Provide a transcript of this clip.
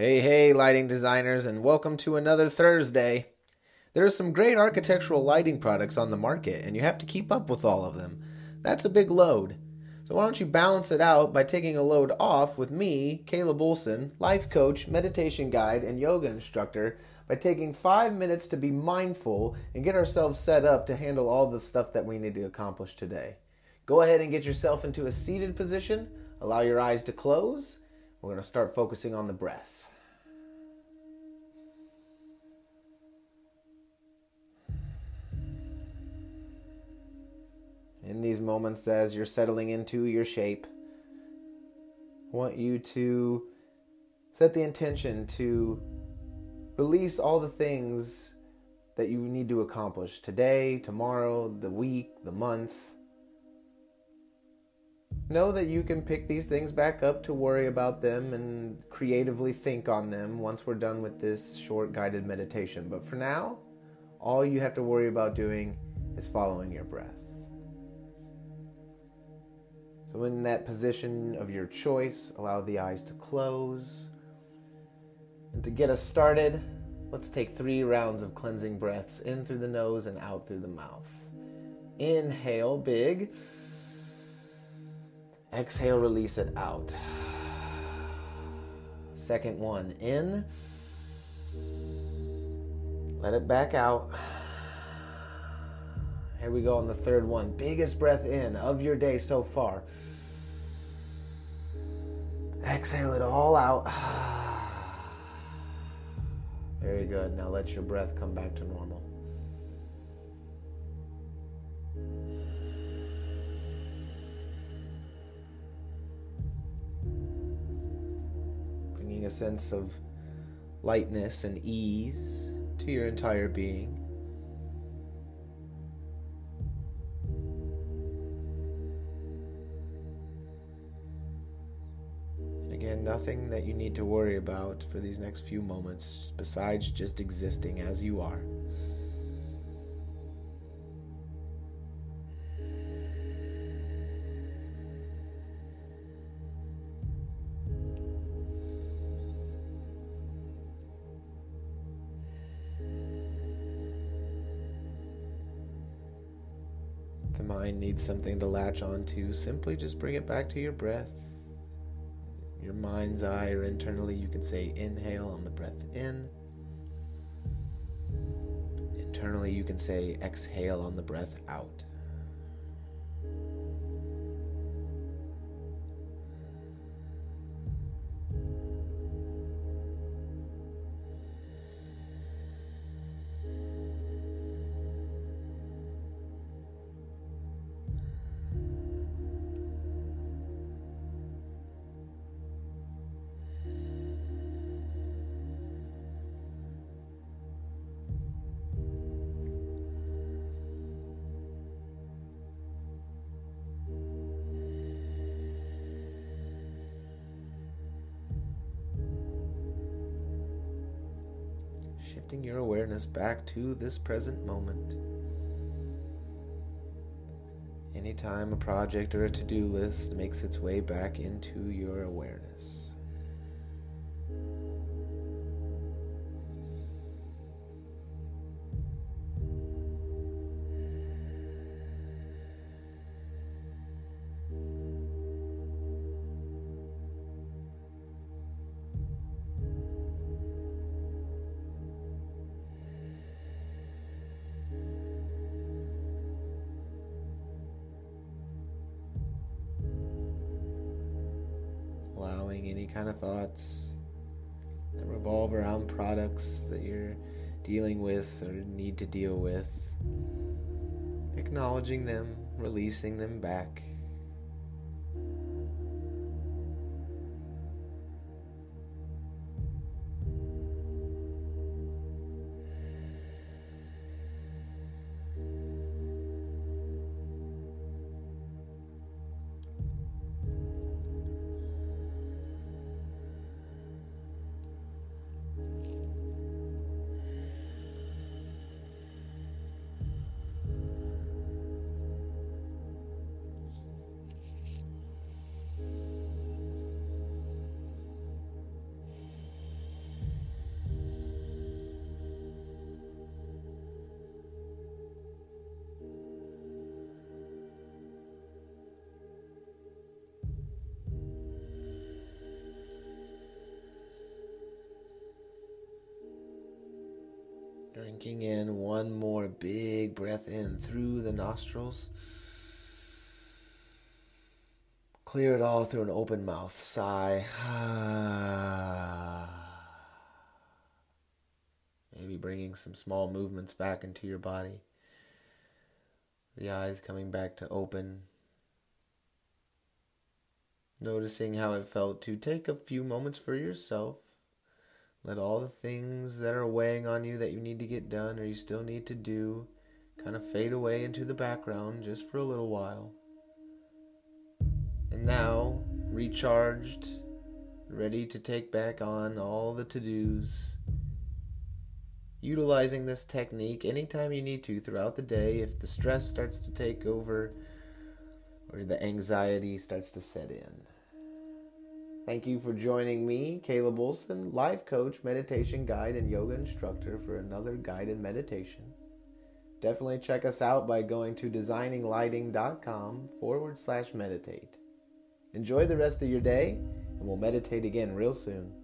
Hey, hey, lighting designers, and welcome to another Thursday. There are some great architectural lighting products on the market, and you have to keep up with all of them. That's a big load. So, why don't you balance it out by taking a load off with me, Caleb Olson, life coach, meditation guide, and yoga instructor, by taking five minutes to be mindful and get ourselves set up to handle all the stuff that we need to accomplish today. Go ahead and get yourself into a seated position, allow your eyes to close. We're going to start focusing on the breath. in these moments as you're settling into your shape. I want you to set the intention to release all the things that you need to accomplish today, tomorrow, the week, the month. Know that you can pick these things back up to worry about them and creatively think on them once we're done with this short guided meditation. But for now, all you have to worry about doing is following your breath. So, in that position of your choice, allow the eyes to close. And to get us started, let's take three rounds of cleansing breaths in through the nose and out through the mouth. Inhale big. Exhale, release it out. Second one in. Let it back out. Here we go on the third one. Biggest breath in of your day so far. Exhale it all out. Very good. Now let your breath come back to normal. A sense of lightness and ease to your entire being. Again, nothing that you need to worry about for these next few moments besides just existing as you are. The mind needs something to latch onto, simply just bring it back to your breath your mind's eye or internally, you can say inhale on the breath in. Internally, you can say exhale on the breath out. Shifting your awareness back to this present moment. Anytime a project or a to do list makes its way back into your awareness. Allowing any kind of thoughts that revolve around products that you're dealing with or need to deal with, acknowledging them, releasing them back. Drinking in one more big breath in through the nostrils. Clear it all through an open mouth. Sigh. Maybe bringing some small movements back into your body. The eyes coming back to open. Noticing how it felt to take a few moments for yourself. Let all the things that are weighing on you that you need to get done or you still need to do kind of fade away into the background just for a little while. And now, recharged, ready to take back on all the to dos utilizing this technique anytime you need to throughout the day if the stress starts to take over or the anxiety starts to set in. Thank you for joining me, Caleb Olson, life coach, meditation guide, and yoga instructor, for another guided meditation. Definitely check us out by going to designinglighting.com forward slash meditate. Enjoy the rest of your day, and we'll meditate again real soon.